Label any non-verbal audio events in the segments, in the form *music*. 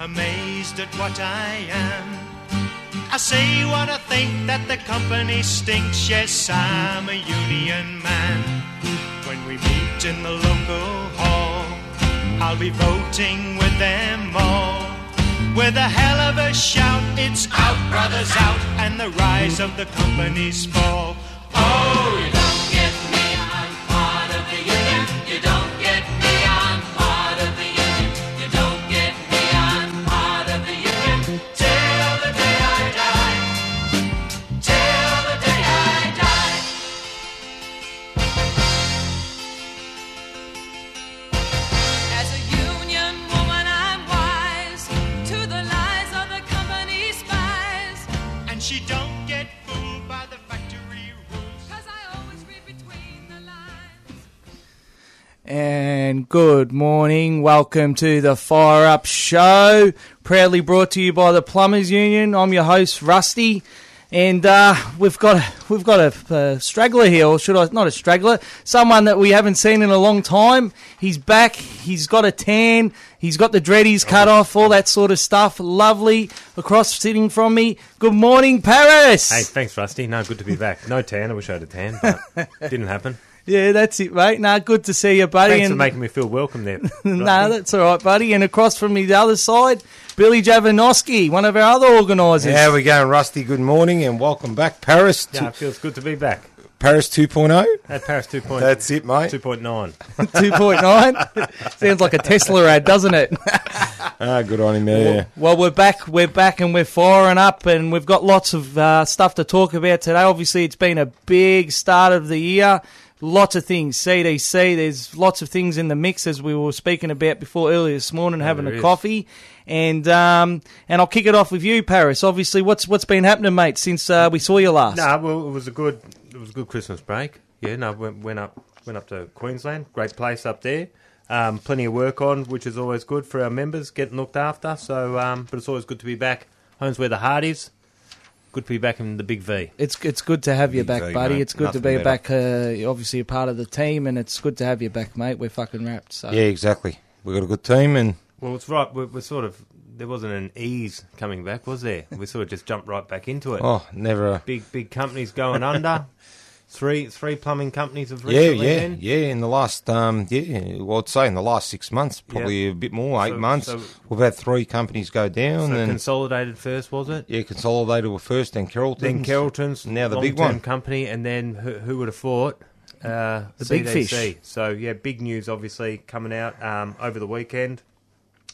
Amazed at what I am. I say what I think that the company stinks. Yes, I'm a union man. When we meet in the local hall, I'll be voting with them all. With a hell of a shout, it's out, brothers, out, and the rise of the company's fall. Morning. Welcome to the Fire Up Show, proudly brought to you by the Plumbers Union. I'm your host, Rusty, and uh, we've got a, we've got a, uh straggler here, or should I? Not a straggler, someone that we haven't seen in a long time. He's back. He's got a tan. He's got the dreadies cut off, all that sort of stuff. Lovely. Across sitting from me. Good morning, Paris. Hey, thanks, Rusty. No, good to be back. No tan. I wish I had a tan, but *laughs* didn't happen. Yeah, that's it, mate. No, good to see you, buddy. Thanks and for making me feel welcome there. *laughs* no, Rusty. that's all right, buddy. And across from me, the other side, Billy Javanovski, one of our other organisers. How we going, Rusty? Good morning and welcome back, Paris. yeah, it feels good to be back. Paris 2.0. At Paris 2.9. That's it, mate. 2.9. *laughs* *laughs* 2.9. Sounds like a Tesla ad, doesn't it? Ah, good on him there. Well, we're back. We're back and we're firing up, and we've got lots of uh, stuff to talk about today. Obviously, it's been a big start of the year. Lots of things. CDC, there's lots of things in the mix, as we were speaking about before earlier this morning, having a is. coffee. And um, and I'll kick it off with you, Paris. Obviously, what's what's been happening, mate, since uh, we saw you last? no, well, it was a good, it was a good Christmas break. Yeah, no, went, went up, went up to Queensland. Great place up there. Um, plenty of work on, which is always good for our members, getting looked after. So, um, but it's always good to be back. Home's where the heart is. Good to be back in the big V. It's it's good to have you back, V, buddy. mate. It's good to be better. back. Uh, obviously, a part of the team, and it's good to have you back, mate. We're fucking wrapped. So Yeah, exactly. We've got a good team and Well, it's right. We're, we're sort of there wasn't an ease coming back, was there? We sort of just jumped right back into it. oh, never. A, Big big companies going under. *laughs* Three three plumbing companies have yeah, recently yeah, been. yeah. In the last, um, yeah, well, I'd say in the last six months, probably a bit more, eight So- months. so- we've had three companies go down, So and consolidated first, was it? yeah, Consolidated were first, then Carrollton. Then Carrollton's Now the big one. company, and then who, who would have thought? Uh, The big fish. So yeah, big news obviously coming out um, over the weekend,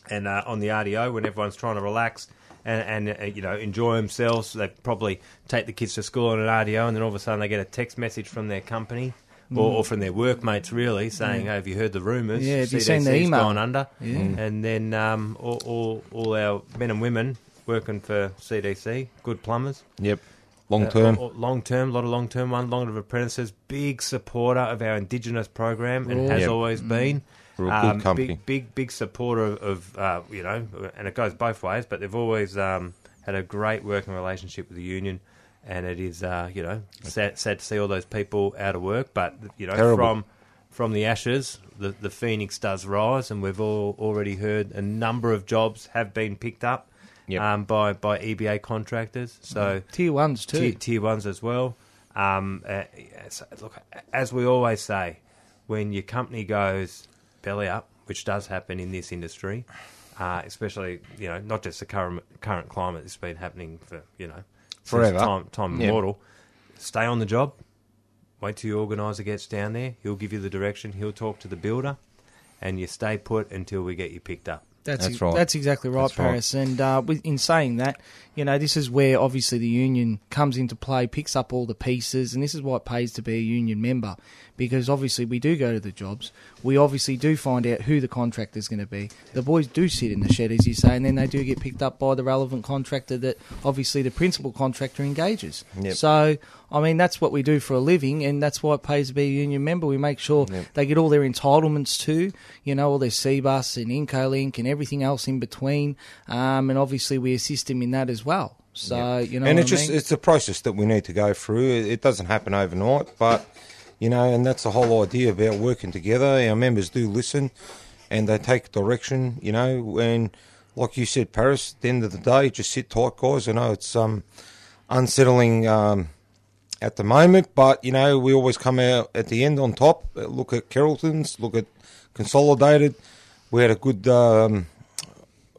and uh, on the RDO when everyone's trying to relax and, and uh, you know enjoy themselves. They probably take the kids to school on an RDO, and then all of a sudden they get a text message from their company. Or, or from their workmates, really, saying, "Hey, have you heard the rumours? Yeah, have you seen the email?" gone under." Yeah. And then um, all, all, all our men and women working for CDC, good plumbers, Yep, long term. uh, long term, a lot of long term one, long of apprentices, big supporter of our Indigenous program and Oh. has Yep. always been. Real Um, good company. Big, big, big supporter of, uh, you know, and it goes both ways, but they've always um, had a great working relationship with the union. And it is, uh, you know, sad, sad to see all those people out of work. But you know, Terrible. from from the ashes, the the phoenix does rise, and we've all already heard a number of jobs have been picked up Yep. um, by by EBA contractors. So tier ones too. tier, tier ones as well. Um, uh, yes, look, as we always say, when your company goes belly up, which does happen in this industry, uh, especially you know not just the current current climate, it's been happening for you know since Forever. time time Yeah. immortal. Stay on the job. Wait till your organizer gets down there. He'll give you the direction. He'll talk to the builder, and you stay put until we get you picked up. That's That's ex- right. That's exactly right, That's right. Paris. And uh, with, in saying that, you know, this is where obviously the union comes into play, picks up all the pieces, and this is why it pays to be a union member because obviously we do go to the jobs. We obviously do find out who the contractor's going to be. The boys do sit in the shed, as you say, and then they do get picked up by the relevant contractor that obviously the principal contractor engages. Yep. So, I mean, that's what we do for a living, and that's why it pays to be a union member. We make sure Yep. they get all their entitlements too, you know, all their CBUS and Incolink and everything else in between, um, and obviously we assist them in that as well. So, you know, and it's I just it's a process that we need to go through. It doesn't happen overnight, but you know, and that's the whole idea about working together. Our members do listen, and they take direction. You know, and like you said, Paris. At the end of the day, just sit tight, guys. I know it's um unsettling um, at the moment, but you know we always come out at the end on top. Look at Carrollton's, look at Consolidated. We had a good. Um,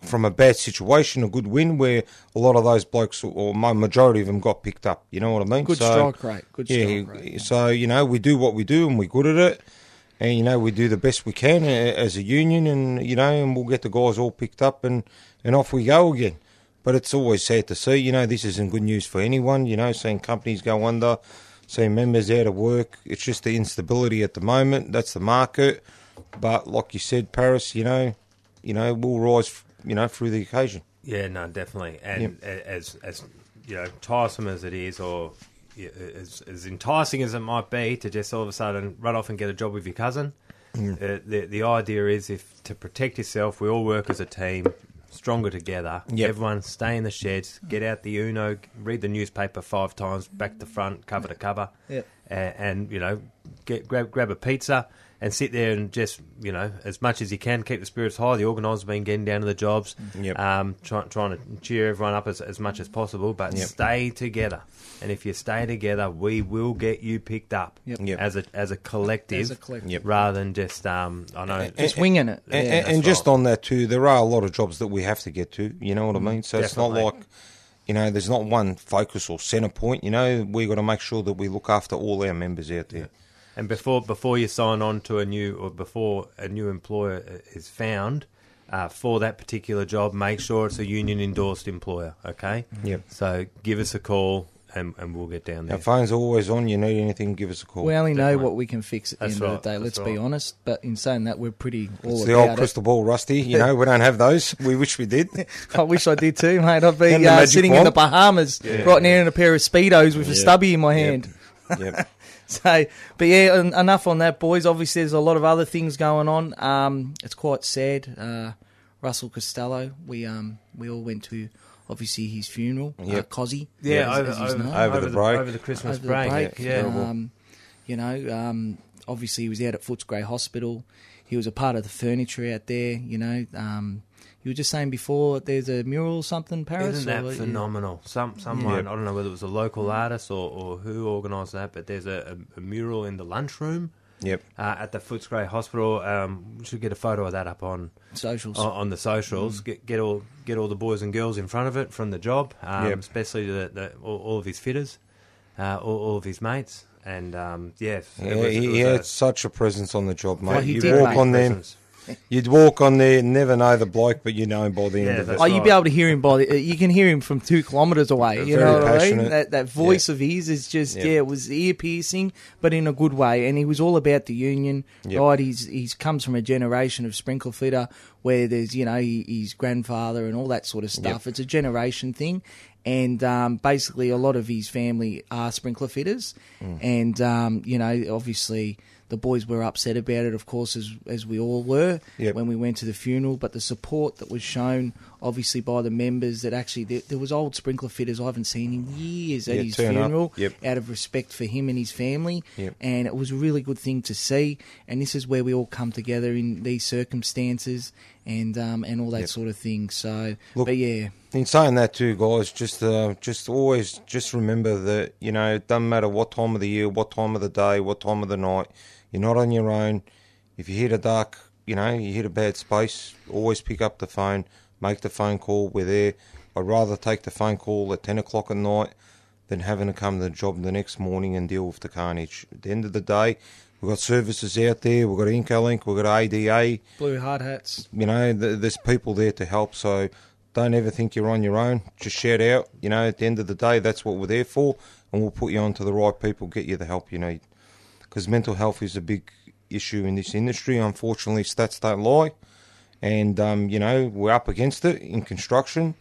from a bad situation, a good win where a lot of those blokes, or my majority of them, got picked up. You know what I mean? Good strike rate, good yeah, strike rate. So you know, we do what we do, and we're good at it. And you know, we do the best we can uh, as a union, and you know, and we'll get the guys all picked up, and and off we go again. But it's always sad to see. You know, this isn't good news for anyone. You know, seeing companies go under, seeing members out of work. It's just the instability at the moment. That's the market. But like you said, Paris, you know, you know, we'll rise, you know, through the occasion. Yeah, no, definitely. And as as you know, tiresome as it is, or as, as enticing as it might be to just all of a sudden run off and get a job with your cousin, uh, the the idea is if to protect yourself, we all work as a team, stronger together. Yep. Everyone stay in the sheds, get out the Uno, read the newspaper five times, back to front, cover to cover, Yep. and, and you know, get grab grab a pizza and sit there and just you know as much as you can keep the spirits high. The organisers been getting down to the jobs, Yep. um, try, trying to cheer everyone up as, as much as possible, but Yep. stay together. And if you stay together, we will get you picked up Yep. Yep. as a as a collective, As a collective. Yep. rather than just um, I know. Just winging it. And, Yeah. and, and just right. on that too, there are a lot of jobs that we have to get to. You know what I mean? So it's not like, you know, there's not one focus or centre point. You know, we've got to make sure that we look after all our members out there. And before before you sign on to a new or before a new employer is found uh, for that particular job, make sure it's a union endorsed employer. Okay. Yep. So give us a call and, and we'll get down there. Our phones always on. You need anything, give us a call. we only know Definitely. what we can fix at the That's end right, of the day. Let's be right. honest. But in saying that, we're pretty all it's the about old it. crystal ball, Rusty. You know, we don't have those. We wish we did. *laughs* I wish I did too, mate. I'd be And the uh, magic sitting in wand. the Bahamas right now in a pair of speedos with a stubby in my Yep. hand. yep. *laughs* *laughs* So, but yeah, en- enough on that, boys. Obviously, there's a lot of other things going on. Um, it's quite sad. Uh, Russell Costello, we um, we all went to obviously his funeral. Uh, Yep. Cozzy, yeah, as- over, as he's over, known. Over the break. over the Christmas over the break. break. Yeah, Um, you know, um, obviously he was out at Footscray Hospital. He was a part of the furniture out there. You know, um, you were just saying before there's a mural or something, Paris. Isn't that or- phenomenal? Some someone Yeah. I don't know whether it was a local artist or, or who organised that, but there's a, a, a mural in the lunchroom Yep. uh, at the Footscray Hospital. Um, we should get a photo of that up on Socials. on, on the socials. Get get all get all the boys and girls in front of it from the job, um, Yep. especially the, the all, all of his fitters, uh, all, all of his mates, and um, yeah, it Yeah, was- it he, was he a- had such a presence on the job, mate. Well, he you'd did, walk on there, presence. *laughs* you'd walk on there, never know the bloke, but you know him by the end Yeah, of it. that's Oh, you'd be able to hear him by the, you can hear him from two kilometres away. You Very know what I mean? That that voice of his is just Yep. yeah, it was ear piercing, but in a good way. And he was all about the union, Yep. right? He's he's comes from a generation of sprinkler fitter where there's you know he, his grandfather and all that sort of stuff. It's a generation thing. And um, basically, a lot of his family are sprinkler fitters, Mm. and um, you know, obviously, the boys were upset about it, of course, as as we all were Yep. when we went to the funeral. But the support that was shown, obviously, by the members that actually there, there was old sprinkler fitters I haven't seen in years at Yeah, his funeral, Yep. out of respect for him and his family. Yep. And it was a really good thing to see. And this is where we all come together in these circumstances and um, and all that sort of thing. So, Look- but yeah, In saying that too, guys, just uh, just always just remember that you know it doesn't matter what time of the year, what time of the day, what time of the night, you're not on your own. If you hit a dark, you know, you hit a bad space, always pick up the phone, make the phone call. We're there. I'd rather take the phone call at ten o'clock at night than having to come to the job the next morning and deal with the carnage. At the end of the day, we've got services out there. We've got Incolink, we've got ADA blue hard hats. you know, th- there's people there to help. So don't ever think you're on your own. Just shout out. You know, at the end of the day, that's what we're there for, and we'll put you on to the right people, get you the help you need. Because mental health is a big issue in this industry. Unfortunately, stats don't lie, and um, you know we're up against it in construction,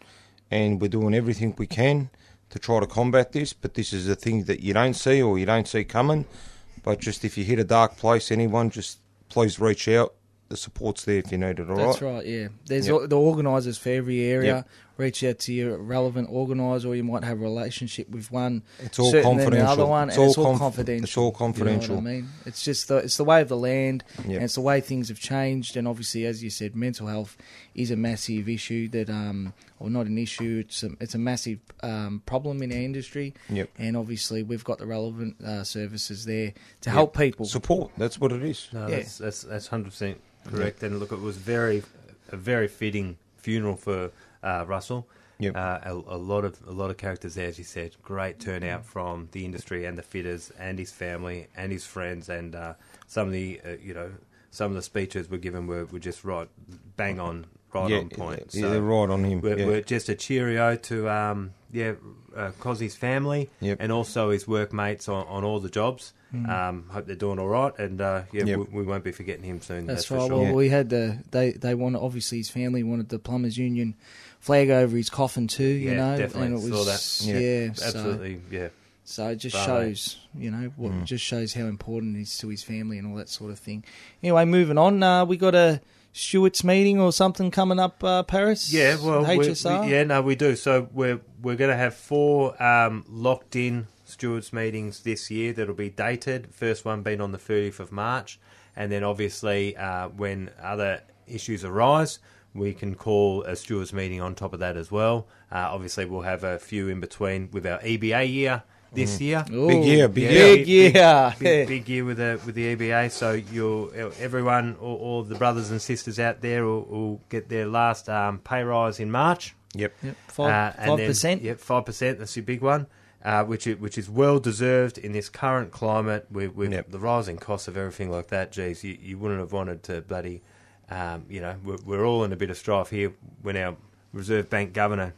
and we're doing everything we can to try to combat this. But this is a thing that you don't see or you don't see coming. But just if you hit a dark place, anyone, just please reach out. The support's there if you need it. All right. That's right. Yeah, there's Yep. the organisers for every area. Yep. Reach out to your relevant organiser, or you might have a relationship with one. It's all certain than The other confidential. one, It's and it's all all conf- confidential. it's all confidential. You know what I mean, it's just the it's the way of the land, Yep. and it's the way things have changed. And obviously, as you said, mental health is a massive issue that, um, or not an issue. It's a, it's a massive um, problem in our industry. Yep. And obviously, we've got the relevant uh, services there to help people. Support. That's what it is. No, Yeah. that's that's that's hundred percent correct. And look, it was very a very fitting funeral for uh, Russell. Yep. Uh, a, a lot of a lot of characters there, as you said. Great turnout from the industry and the fitters and his family and his friends and uh, some of the uh, you know some of the speeches were given were, were just right bang on right yeah, on point. Yeah, So they're right on him. we're, yeah. we're just a cheerio to um, yeah, uh, Cozzy's family Yep. and also his workmates on, on all the jobs. Um, hope they're doing all right, and uh, yeah, Yep. we, we won't be forgetting him soon. That's, That's, for right. sure. Well, Yeah. we had the they they wanted obviously his family wanted the plumbers union flag over his coffin too. You Yeah, know, definitely. and it Saw was that. yeah, Yeah. so- Absolutely, yeah. So, it just Bravo. shows you know what Mm. just shows how important it is to his family and all that sort of thing. Anyway, moving on. Uh, we got a stewards meeting or something coming up, uh, Paris. Yeah, well, HSR. we- yeah, no, we do. So we're we're going to have four um, locked in stewards meetings this year that'll be dated. First one being on the 30th of March, and then obviously uh, when other issues arise, we can call a stewards meeting on top of that as well. Uh, obviously, we'll have a few in between with our EBA year this year. Ooh, Big year, big Yeah, year. big year. big, big year with the with the EBA. So you'll everyone, all, all the brothers and sisters out there, will, will get their last um, pay rise in March. Yep. Yep, Uh, five and five then- percent. Yep, five percent. That's your big one, uh, which is, which is well deserved in this current climate with, with Yep. the rising costs of everything like that. Geez, you, you wouldn't have wanted to bloody, um, you know, we're, we're all in a bit of strife here when our Reserve Bank governor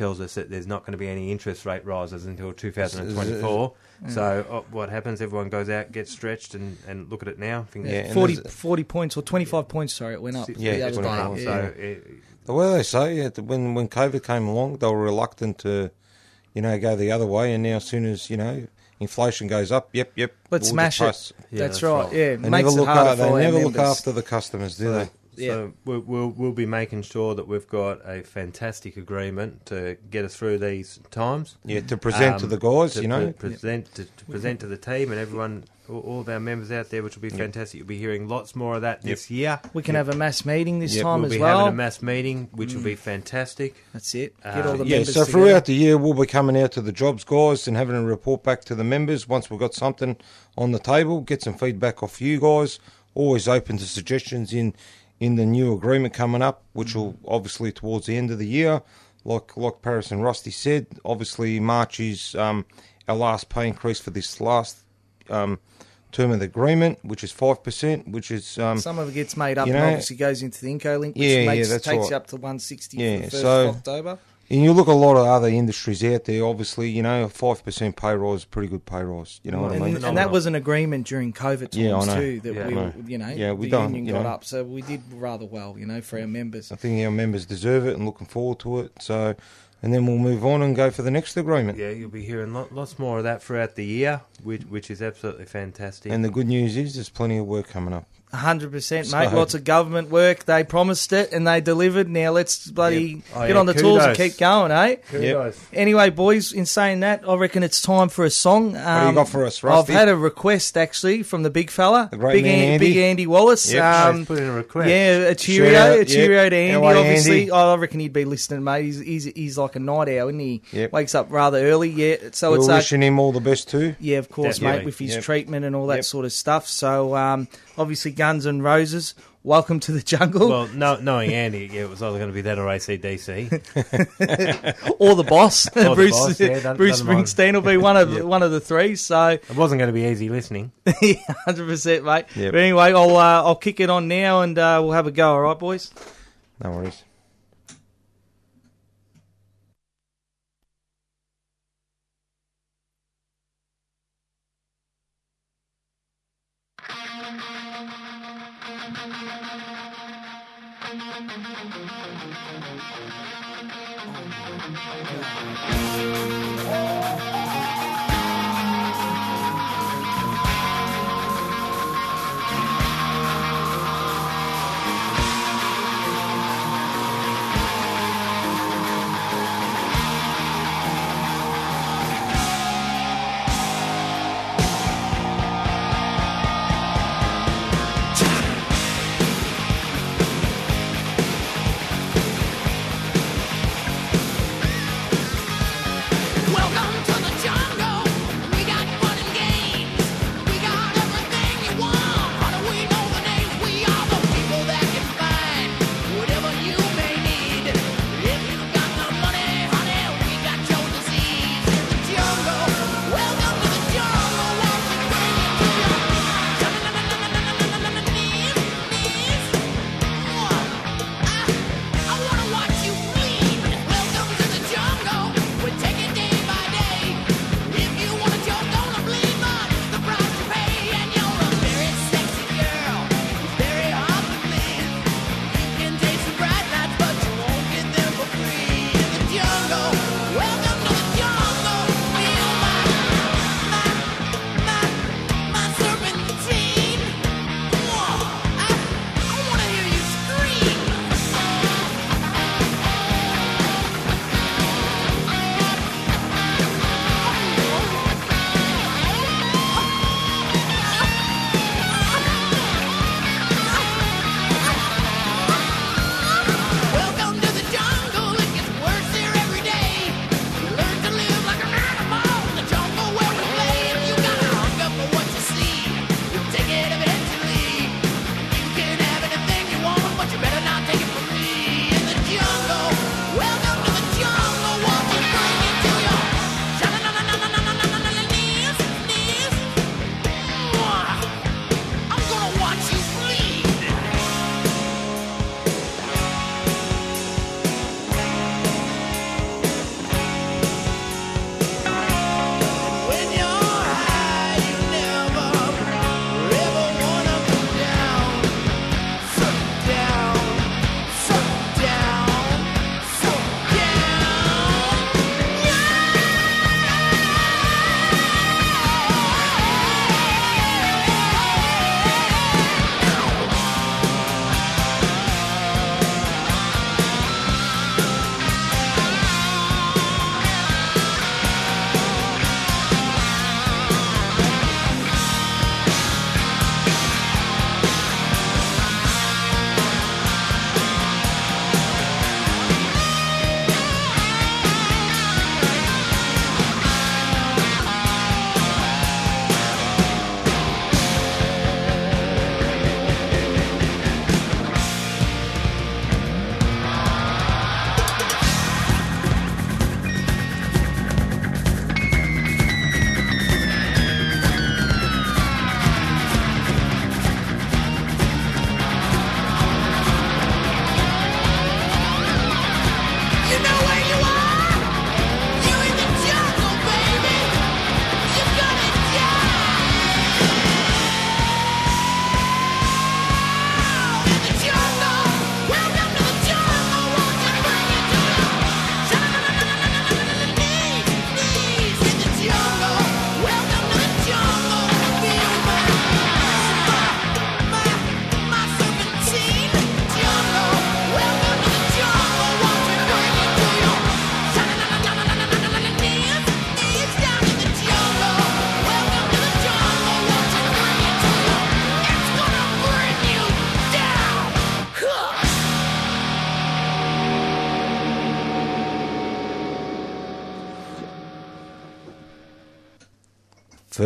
tells us that there's not going to be any interest rate rises until 2024. So uh, what happens? Everyone goes out, gets stretched, and, and look at it now. Yeah, and 40, 40 points or 25 points, sorry, it went up. Six- Yeah, the it's other gone up. yeah. So it, The way they say it, when when COVID came along, they were reluctant to, you know, go the other way. And now, as soon as you know, inflation goes up, yep, yep, Let's we'll smash just it. Yeah, that's, that's right. right. Yeah, They makes never it look. harder Out, they our never look after the customers, do So, they? Yeah. so we'll, we'll we'll be making sure that we've got a fantastic agreement to get us through these times. Yeah, to present to Um, the guys, to you know. pre- present to, to present to the team and everyone, all, all of our members out there, which will be fantastic. You'll be hearing lots more of that this year. We can have a mass meeting this Yep, time we'll as be well. having a mass meeting, which will be fantastic. That's it. Get Uh, all the yeah, members so together. throughout the year, we'll be coming out to the jobs guys and having a report back to the members once we've got something on the table, get some feedback off you guys. Always open to suggestions in, in the new agreement coming up, which will obviously towards the end of the year. Like like Paris and Rusty said, obviously March is um, our last pay increase for this last um, term of the agreement, which is five percent, which is um, Some of it gets made up you and obviously goes into the Incolink, which Yeah, yeah, makes, that's takes right. you up to 160 Yeah, for the 1st so- of October. And you look at a lot of other industries out there. Obviously, you know, a five percent pay rise is pretty good pay rise. You know what I And, mean? and that was an agreement during COVID times Yeah, I know. too. That Yeah. we, I know. you know, Yeah, we the don't, union you got know. up, so we did rather well, you know, for our members. I think our members deserve it and looking forward to it. So, and then we'll move on and go for the next agreement. Yeah, you'll be hearing lots more of that throughout the year, which, which is absolutely fantastic. And the good news is there's plenty of work coming up. Hundred percent, mate. So- Lots of government work. They promised it and they delivered. Now let's bloody Yep. Oh, get yeah, on the tools and keep going, eh? Kudos. Anyway, boys, in saying that, I reckon it's time for a song. Um, do you got for us, I've had a request actually from the big fella, The great big, man, Andy. big Andy Wallace. Yep. Um, put in a request. yeah, a cheerio, Shout out, a cheerio yep. to Andy. How obviously, Andy? Oh, I reckon he'd be listening, mate. He's he's, he's like a night owl, and he Yep. wakes up rather early. Yeah, so We're it's uh, wishing him all the best too. yeah, of course, Definitely. mate, with his Yep. treatment and all that Yep. sort of stuff. So um, obviously, Guns N' Roses. Welcome to the jungle, Well, no, knowing Andy, yeah, it was either going to be that or ACDC. *laughs* or the boss, *laughs* Or the boss, yeah, doesn't- Bruce. Springsteen will be one of one of the three. So It wasn't going to be easy listening. *laughs* hundred percent, mate. Yep. But anyway, I'll uh, I'll kick it on now, and uh, we'll have a go. All right, boys. No worries.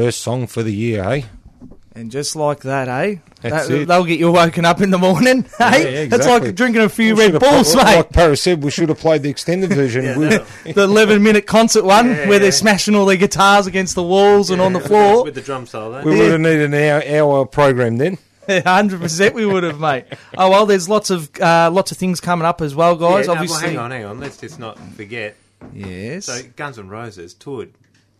First song for the year, eh? And just like that, eh? That's That- it. They'll get you woken up in the morning, *laughs* eh? yeah, That's exactly. like drinking a few We Red should Bulls, put- mate. Like Paris said, we should have played the extended *laughs* version. We- the 11 minute concert one Yeah, where they're smashing all their guitars against the walls and on the floor. *laughs* with the drum solo. we would have needed an hour, hour program then. Hundred percent, we would have, mate. Oh well, there's lots of uh, lots of things coming up as well, guys. Yeah, no, well, Obviously, hang on, hang on. Let's just not forget. yes. So Guns N' Roses toured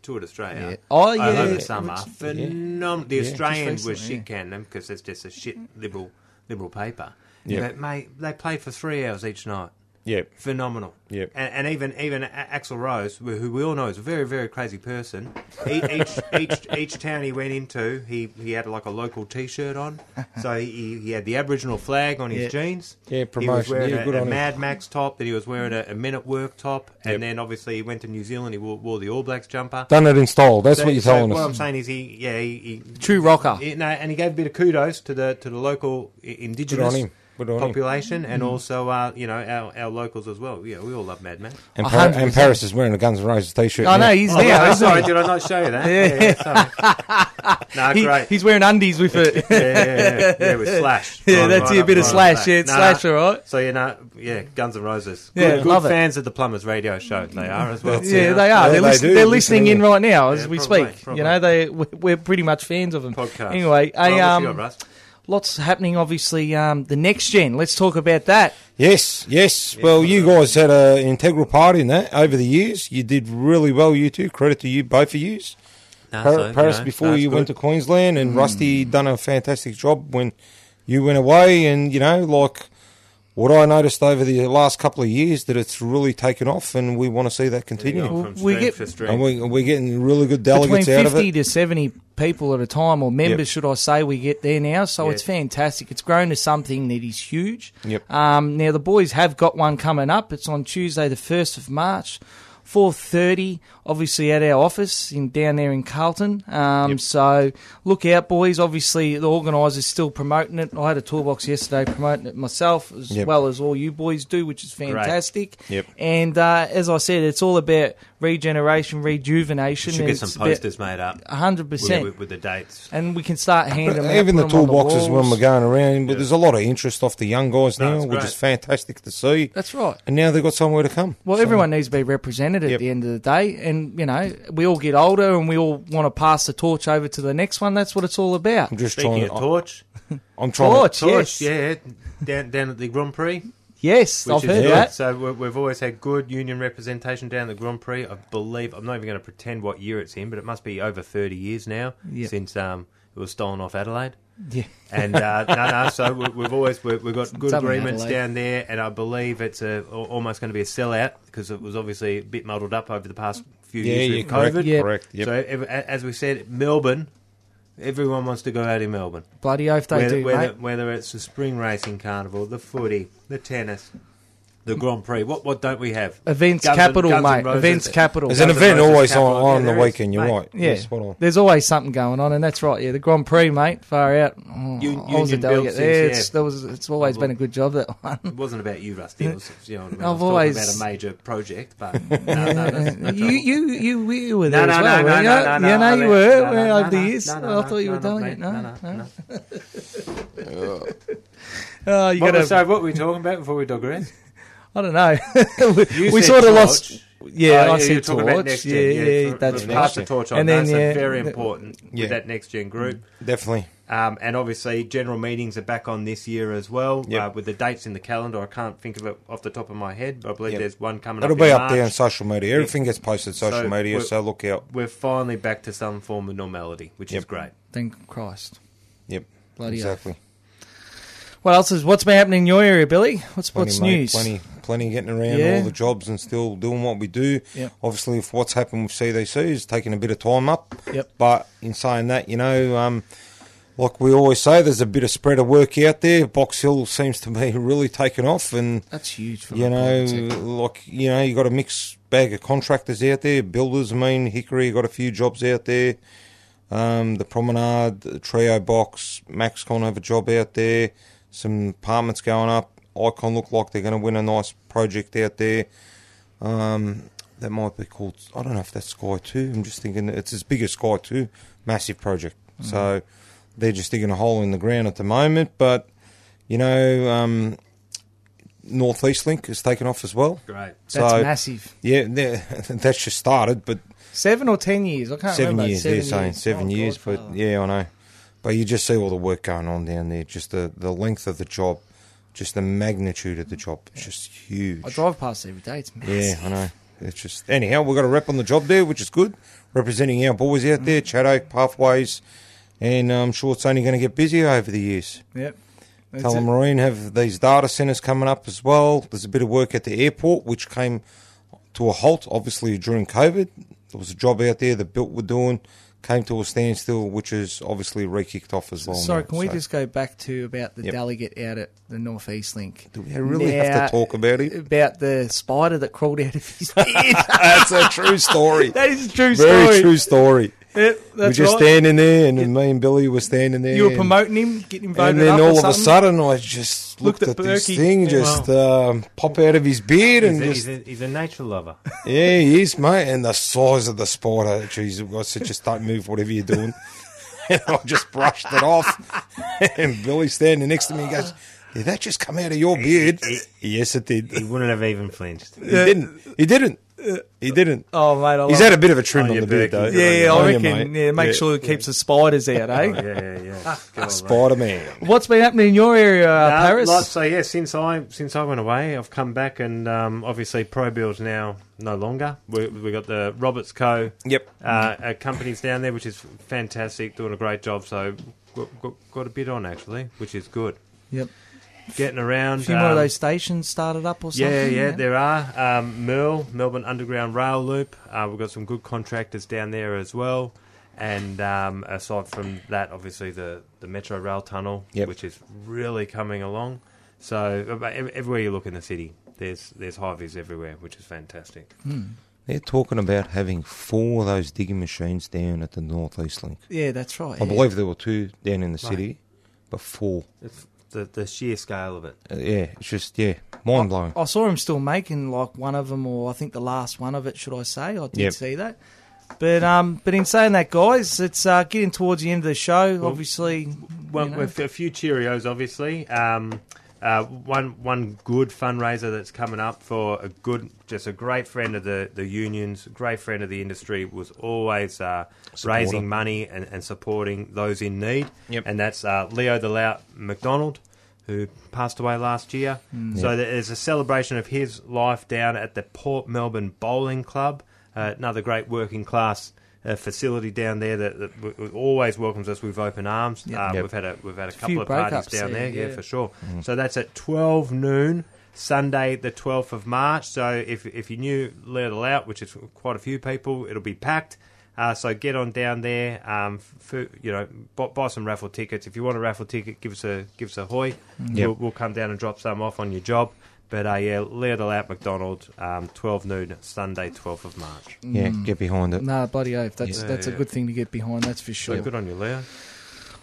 toured Australia. Yeah. Oh, Over yeah. the summer, phenomenal. The Yeah, Australians just were recently, shit canning them because it's just a shit liberal Liberal paper. Yeah. But, mate, they played for three hours each night. Yep. Phenomenal. Yep. And, and even even Axl Rose, who who we all know is a very very crazy person. Each *laughs* each each town he went into, he, he had like a local T-shirt on. So he, he had the Aboriginal flag on his Yeah. jeans. Yeah, He was wearing Yeah, a, good a on him. Mad Max top. Then he was wearing a, a Men at Work top. And Yep. then obviously he went to New Zealand. He wore, wore the All Blacks jumper. Done it in style. That's So- what you're so telling What I'm saying is he yeah he, he True rocker. yeah, no, and he gave a bit of kudos to the to the local i- indigenous Good on him. Good on him. population, and also uh, you know our, our locals as well. Yeah, we all love Mad Men. And, Par- hundred and percent. Paris is wearing a Guns N' Roses t-shirt. I know he's Oh, there. yeah, isn't sorry, did I not show you that? Yeah, sorry. *laughs* no, He- great. he's wearing undies with it. *laughs* yeah, yeah, yeah, yeah, with *laughs* Slash. Yeah, Right, that's right a bit of Slash, there. yeah, it's No, Slash, all right. So you know, yeah, Guns N' Roses. Yeah, good, good love it. fans of the Plumbers Radio Show. They are as well. Yeah, they are. They're they listen- they're Listening listening in in. right now as we speak. You know, they we- we're pretty much fans of them. Podcast. Anyway, I a, um, got, Russ? Lots happening. Obviously, um, the next gen. Let's talk about that. Yes, yes. Well, you guys had an integral part in that over the years. You did really well, you two. Credit to you, both of you. No, Par- so, you Paris know, before that's you went to. Queensland, and Rusty done a fantastic job when you went away. And you know, like what I noticed over the last couple of years, that it's really taken off, and we want to see that continue. Going Well, we get, to strength. And we, we're getting really good delegates out of fifty it. to seventy people at a time, or members, Yep. should I say, we get there now. So Yeah. it's fantastic. It's grown to something that is huge. Yep. Um, now the boys have got one coming up. It's on Tuesday, the first of March. 4.30, obviously at our office in down there in Carlton. Um, Yep. So look out, boys. Obviously, the organisers still promoting it. I had a toolbox yesterday promoting it myself, as Yep. well as all you boys do, which is fantastic. Yep. And uh, as I said, it's all about regeneration, rejuvenation. should and get some posters made up. hundred percent with, with the dates. And we can start handing them out, Even the put 'em on toolboxes when we're going around, but there's a lot of interest off the young guys No, now, it's which great. is fantastic to see. That's right. And now they've got somewhere to come. Well, So- everyone needs to be represented at Yep. the end of the day, and you know we all get older and we all want to pass the torch over to the next one. That's what it's all about. I'm just Speaking trying. of torch, I'm trying. Torch, torch, yes, yeah, down down at the Grand Prix. Yes, Which I've is heard good. that. So we- we've always had good union representation down the Grand Prix. I believe I'm not even going to pretend what year it's in, but it must be over 30 years now Yeah. since um, it was stolen off Adelaide. Yeah, *laughs* And uh, no, no. So we, we've always we, we've got good Something agreements Adelaide. down there, and I believe it's a, al- almost going to be a sellout because it was obviously a bit muddled up over the past few Yeah, years yeah, with correct, COVID. Yeah. correct. Yep. So ev- a- as we said, Melbourne. Everyone wants to go out in Melbourne. bloody oath they whether, do, whether, mate. whether it's the spring racing carnival, the footy, the tennis, the Grand Prix. What what don't we have? Events Guns capital, Guns N' mate. Roses. Events capital. There's an Guns N' event always on, capital. on Yeah, the there is, weekend. You're mate. right. Yeah, Yes, spot on. there's always something going on, and that's right. Yeah, the Grand Prix, mate, far out. Oh, Un- I was a delegate built there. since, It's, yeah. there was, it's always been a good job that one. It wasn't about you, Rusty. It was, you know, I mean? I I've was talking always- about a major project, but *laughs* no, no, that's no you, you, you, you were there no, as no, well, no, weren't no, no, no, You know I you were no, well, no, over the years. no, no, I thought you were no, telling it. No, no, no, no. no. *laughs* *laughs* Oh, you What, got so what were we talking about before we digress? I don't know. *laughs* we we said sort of lost. Yeah, Oh, I you're said talking about torch. next Yeah, gen, yeah, for- that's for right. pass the torch on. And And then, then, yeah, very important Yeah. with that next gen group. Definitely. Um, and obviously, general meetings are back on this year as well, Yep. uh, with the dates in the calendar. I can't think of it off the top of my head, but I believe Yep. there's one coming up. It'll up. be in up there on social media. Everything gets posted social So media, so look out. We're finally back to some form of normality, which is great. Thank Christ. Yep. Bloody exactly. What else is? What's been happening in your area, Billy? What's Plenty, what's mate, news? Plenty, plenty getting around Yeah. all the jobs and still doing what we do. Yep. Obviously, if what's happened with CDC is taking a bit of time up. Yep. But in saying that, you know, um, like we always say, there's a bit of spread of work out there. Box Hill seems to be *laughs* really taking off, and That's huge for you know, like you know, you got a mixed bag of contractors out there. Builders, I mean, Hickory got a few jobs out there. Um, the Promenade, the Trio Box, Max Maxcon have a job out there. Some apartments going up. Icon look like they're going to win a nice project out there. Um, that might be called. I don't know if that's Sky Two. I'm just thinking it's as big as Sky Two. Massive project. So they're just digging a hole in the ground at the moment. But you know, um, Northeast Link has taken off as well. Great. That's so massive. yeah, *laughs* that's just started, but Seven or ten years? I can't seven remember. years. seven they're saying seven Oh, years, but Godfather. yeah, I know. But you just see all the work going on down there. Just the the length of the job, just the magnitude of the job. It's just huge. I drive past every day. It's Yeah. I know. It's just anyhow, we've got a rep on the job there, which is good. Representing our boys out there, mm. Chad Oak, Pathways, and I'm sure it's only going to get busier over the years. Yep. Tullamarine have these data centres coming up as well. There's a bit of work at the airport, which came to a halt, obviously, during COVID. There was a job out there that Built were doing, came to a standstill, which is obviously re-kicked off as well. Sorry, now. can we So, just go back to about the Yep. delegate out at the North East Link? Do we really have to talk about it? About the spider that crawled out of his *laughs* beard. That's a true story. that is a true Very story. Very true story. Yep, we're just right. standing there, and me and Billy were standing there. You were promoting him, getting him voted And then up or all of a sudden, I just Looked looked, at at, this thing Yeah. just um, pop out of his beard, He's and a, just he's, a, he's a nature lover. *laughs* yeah, he is, mate. And the size of the spider, jeez, I said, just don't move, whatever you're doing. *laughs* and I just brushed it off. *laughs* and Billy standing next to me, he goes, "Did that just come out of your beard?" yes, it did. He wouldn't have even flinched. He didn't. He didn't. He didn't. Oh, mate, I He's had a bit of a trim Oh, on the beard, though. Yeah, yeah, I reckon. mate. Yeah, make sure it keeps the spiders out, eh? Yeah, yeah, yeah. Good on, mate. Spider Man. What's been happening in your area, uh, Uh, Paris? like- so yeah, since I since I went away, I've come back, and um, obviously Probuild's now no longer. We we got the Roberts Co. Yep. uh, uh, companies down there, which is fantastic, doing a great job. So got, got, got a bit on actually, which is good. Yep. Getting around. A few more of um, those stations started up or something. Yeah, yeah, there are. Um, Merle, Melbourne Underground Rail Loop. Uh, we've got some good contractors down there as well. And um, aside from that, obviously the, the Metro Rail Tunnel, Yep. which is really coming along. So everywhere you look in the city, there's there's high vis everywhere, which is fantastic. They're talking about having four of those digging machines down at the North East Link. Yeah, that's right. I yeah. believe there were two down in the city, but four. It's the the sheer scale of it. Uh, yeah, it's just yeah, mind blowing. I saw him still making like one of them, or I think the last one of it. Should I say? I did Yep. see that. But um, but in saying that, guys, it's uh, getting towards the end of the show. Well, obviously, Well, you know. with a few Cheerios, obviously. Um, uh, one one good fundraiser that's coming up for a good, just a great friend of the, the unions, great friend of the industry, was always uh, raising money and, and supporting those in need. Yep. And that's uh, Leo the Lout McDonald, who passed away last year. So there's a celebration of his life down at the Port Melbourne Bowling Club, uh, another great working class. Uh, facility down there that, that w- always welcomes us with open arms. Yep. Uh, Yep. We've had a we've had a couple of parties down there, yeah, yeah. for sure. So that's at twelve noon, Sunday the twelfth of March. So if if you knew Leo the Lout, which is quite a few people, it'll be packed. Uh, so get on down there. Um, for, you know, buy, buy some raffle tickets. If you want a raffle ticket, give us a give us a hoy. Yep. We'll, we'll come down and drop some off on your job. But uh, yeah, Leo the Lout McDonald, um, twelve noon, Sunday twelfth of March. Yeah, get behind it. no, bloody oath. That's Yeah, that's a yeah. good thing to get behind. That's for So sure. good on you, Leo.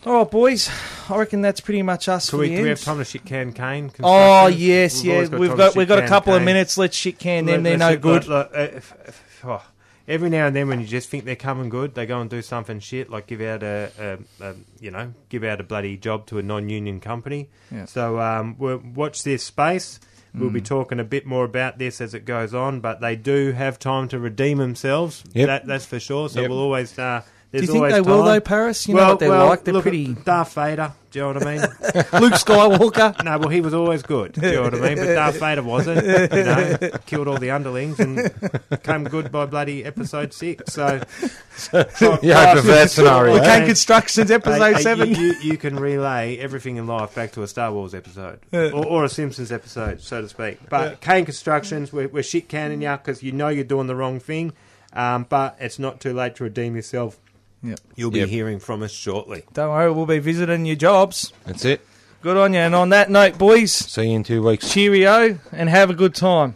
All right, boys. I reckon that's pretty much us Can for we, the can we end. have time to shit can Kane? Oh Construction? yes, yeah. always We've time got to we've got a can couple of Kane. minutes. Let's shit can them. They're Let- no let's- good. look, look, if- if- oh, every now and then, when you just think they're coming good, they go and do something shit, like give out a, a, a you know, give out a bloody job to a non-union company. Yeah. So um, we'll watch this space. We'll Mm. be talking a bit more about this as it goes on, but they do have time to redeem themselves. Yep. That, that's for sure. So Yep. we'll always. Uh, Do you think they will though, Paris? You know what they're well, like. They're pretty. Darth Vader. Do you know what I mean? *laughs* Luke Skywalker. *laughs* No, well, he was always good. Do you know what I mean? But Darth Vader wasn't. You know, killed all the underlings and came good by bloody episode six. So, *laughs* Yeah, for that scenario. Eh? Kane Constructions episode seven. You, you, can relay everything in life back to a Star Wars episode or, or a Simpsons episode, so to speak. But Kane Constructions, we're, we're shit canning you because you know you're doing the wrong thing. Um, but it's not too late to redeem yourself. Yep. You'll be Yep. hearing from us shortly. Don't worry, we'll be visiting your jobs. That's it. Good on you. And on that note, boys, See you in two weeks. cheerio and have a good time.